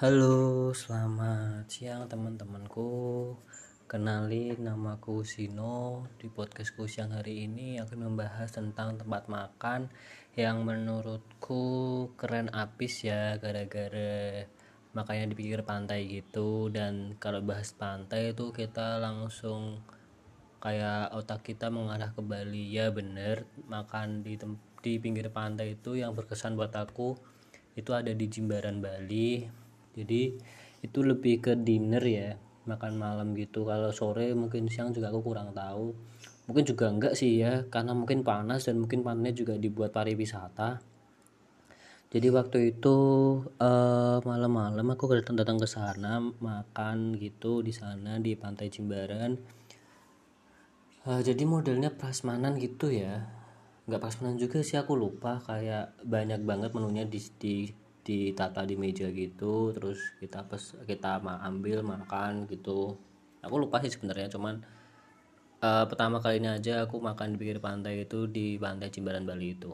Halo, selamat siang teman-temanku. Kenali namaku Sino. Di podcastku siang hari ini akan membahas tentang tempat makan yang menurutku keren abis ya gara-gara makanya di pinggir pantai gitu dan kalau bahas pantai itu kita langsung kayak otak kita mengarah ke Bali ya bener makan di di pinggir pantai itu yang berkesan buat aku itu ada di Jimbaran Bali jadi itu lebih ke dinner ya makan malam gitu. Kalau sore mungkin siang juga aku kurang tahu. Mungkin juga enggak sih ya karena mungkin panas dan mungkin panennya juga dibuat pariwisata. Jadi waktu itu uh, malam-malam aku datang datang ke sana makan gitu di sana di pantai Jimbaran. Uh, jadi modelnya prasmanan gitu ya. Nggak prasmanan juga sih aku lupa. Kayak banyak banget menunya di, di ditata di meja gitu terus kita pes kita ambil makan gitu. Aku lupa sih sebenarnya cuman uh, pertama kali ini aja aku makan di pinggir pantai itu di pantai Jimbaran Bali itu